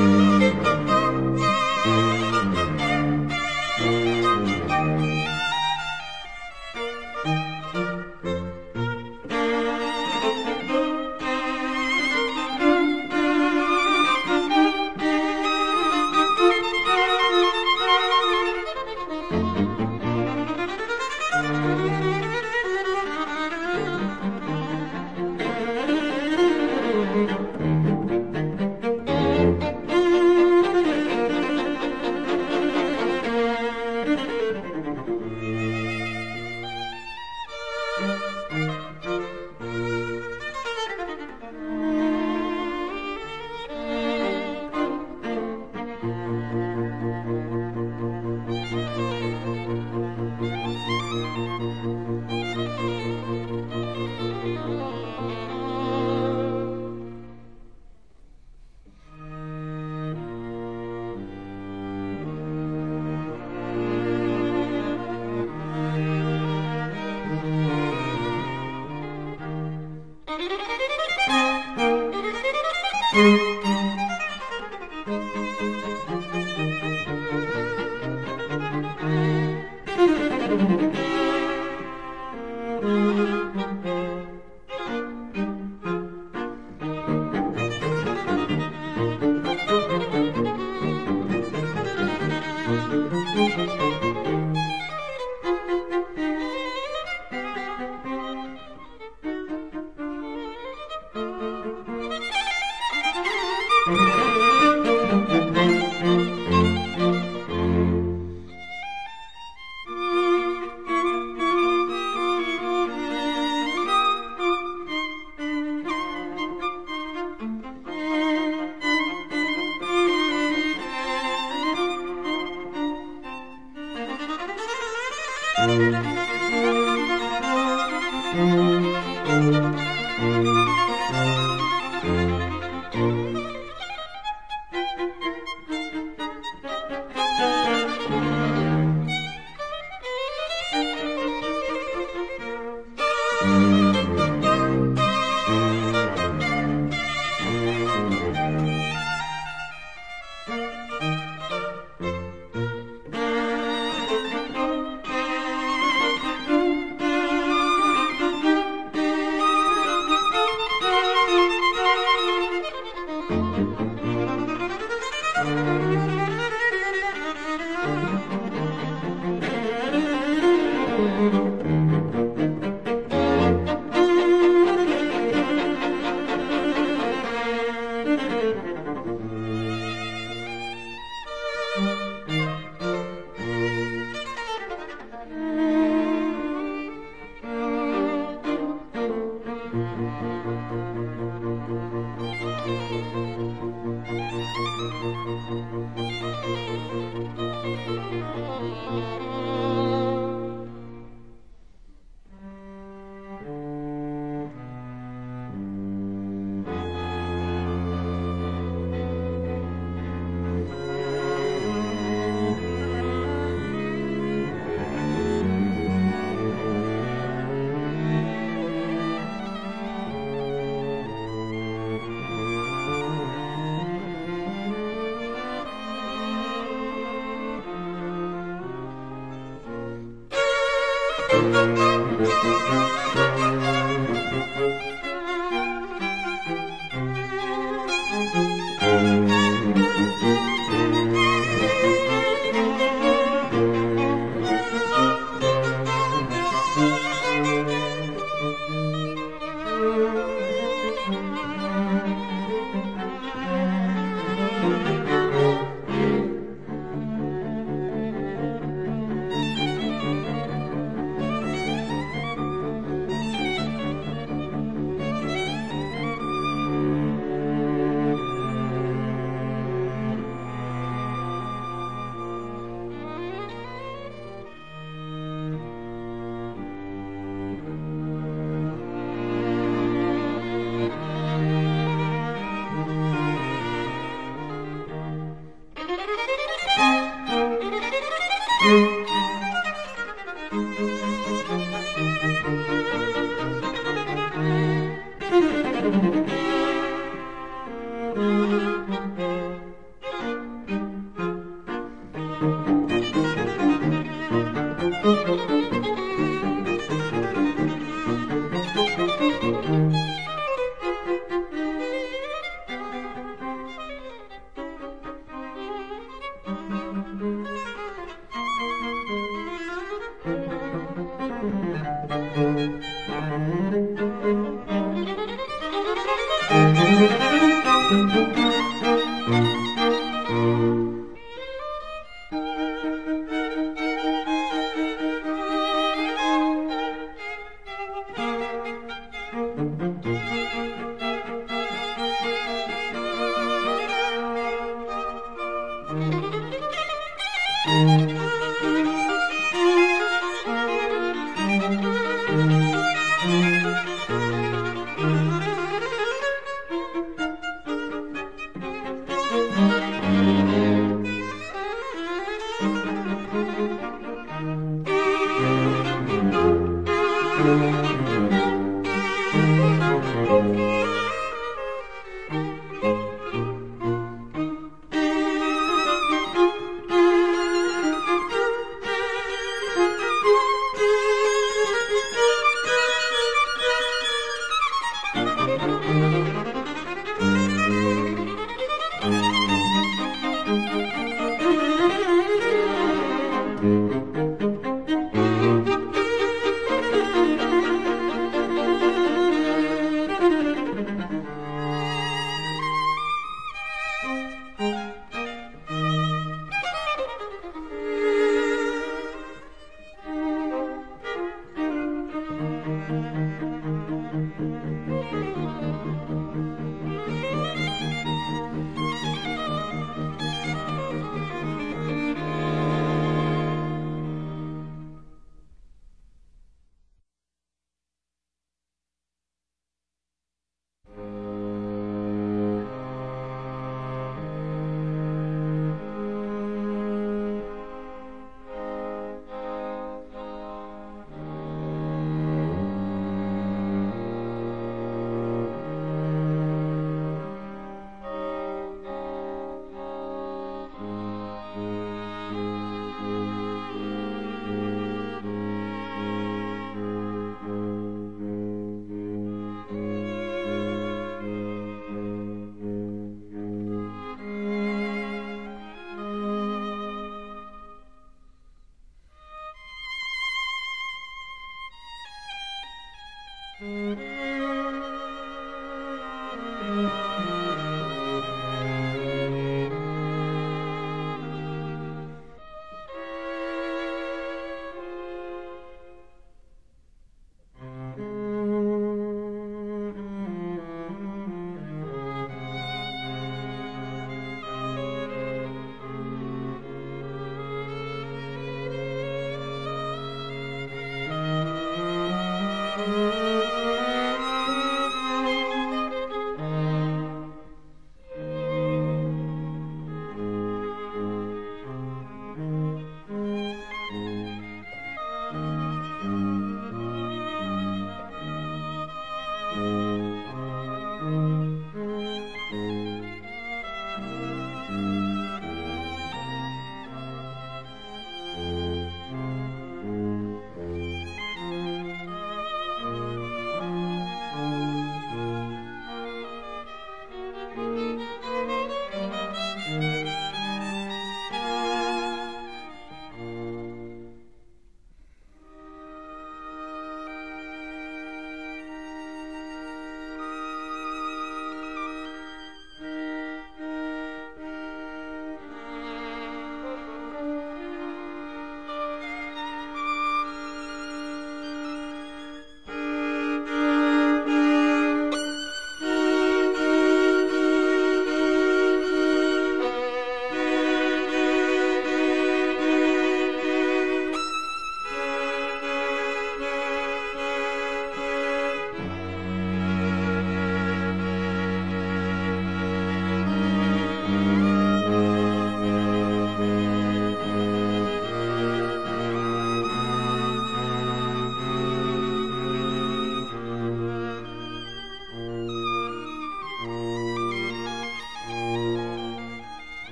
Mm-hmm.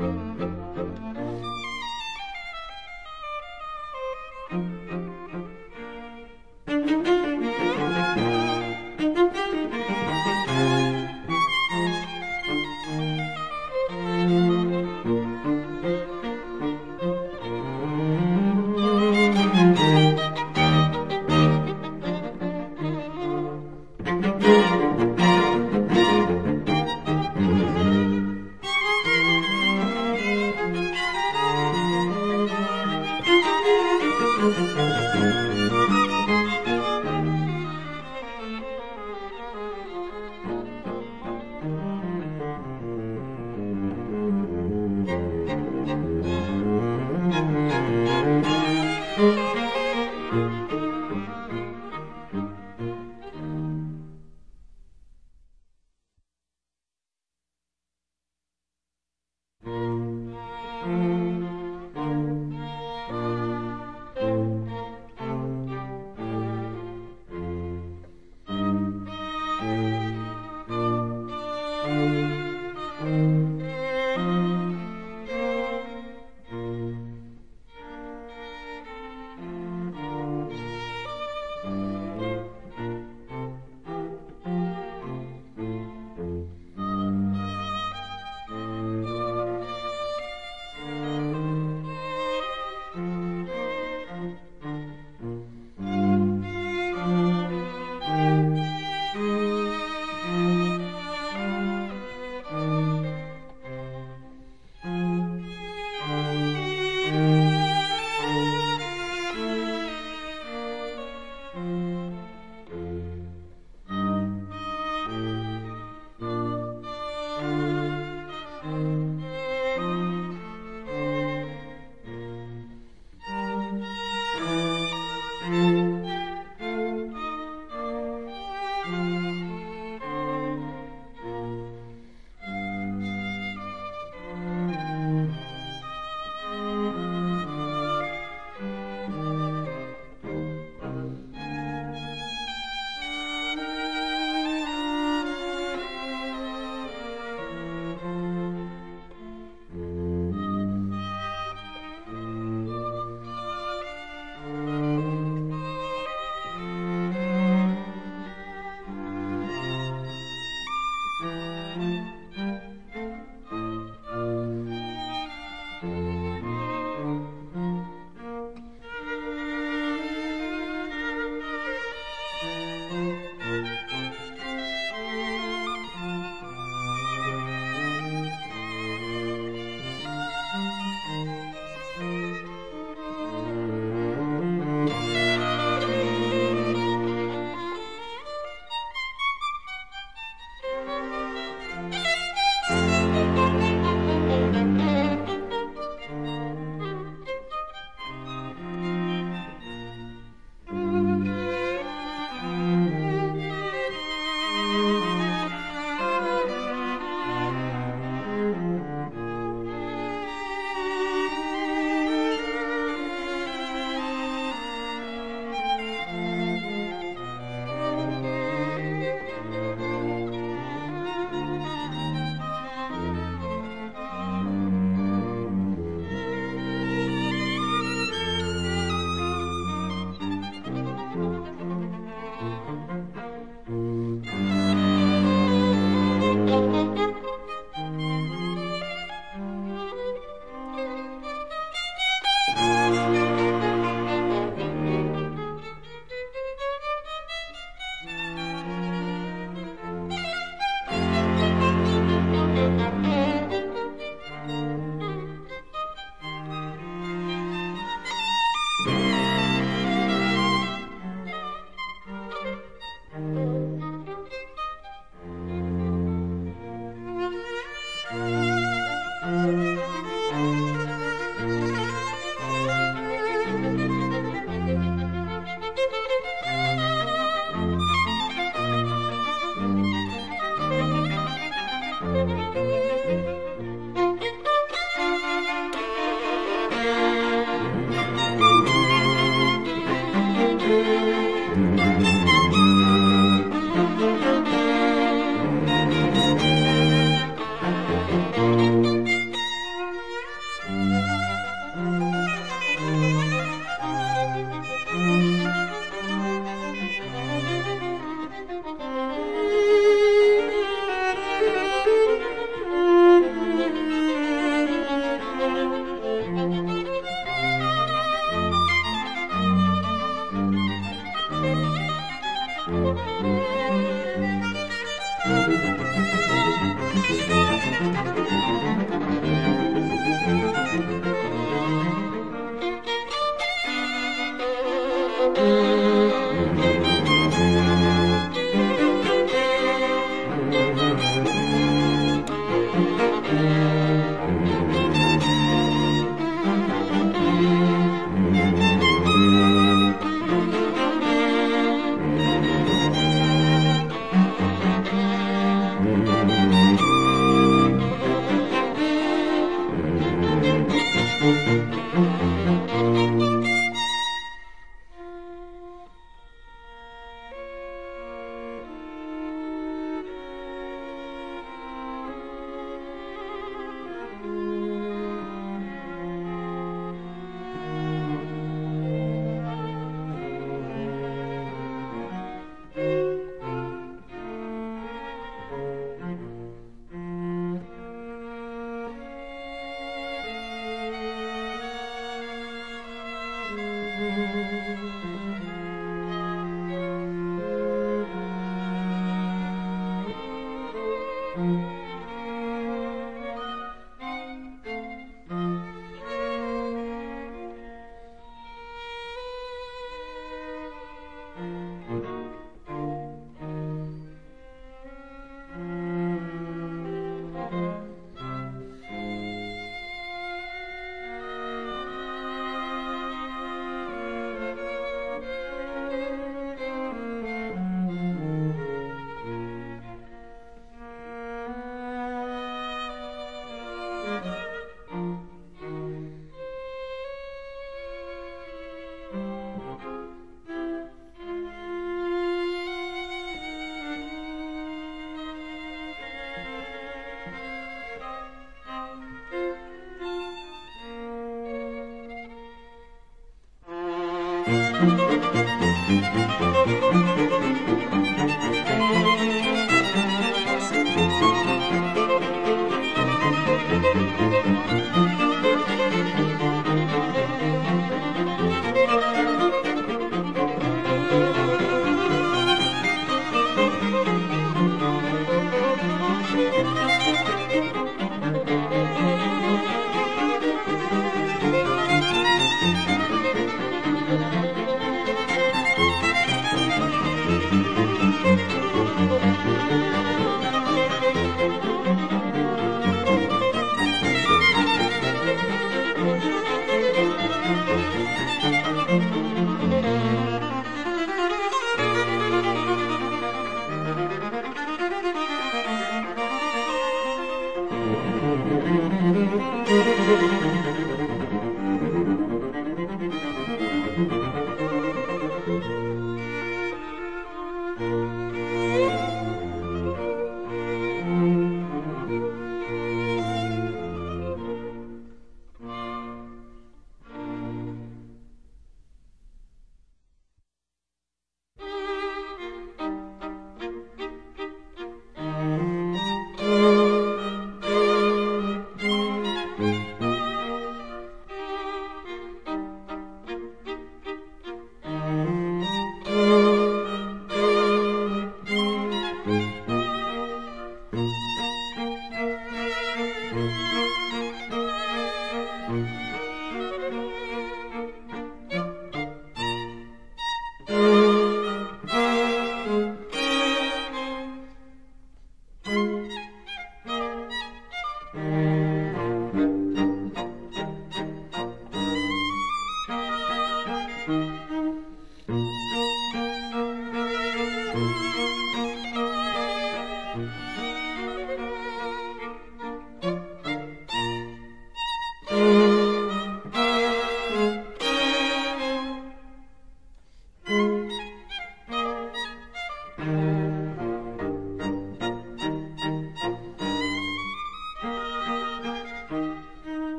うん。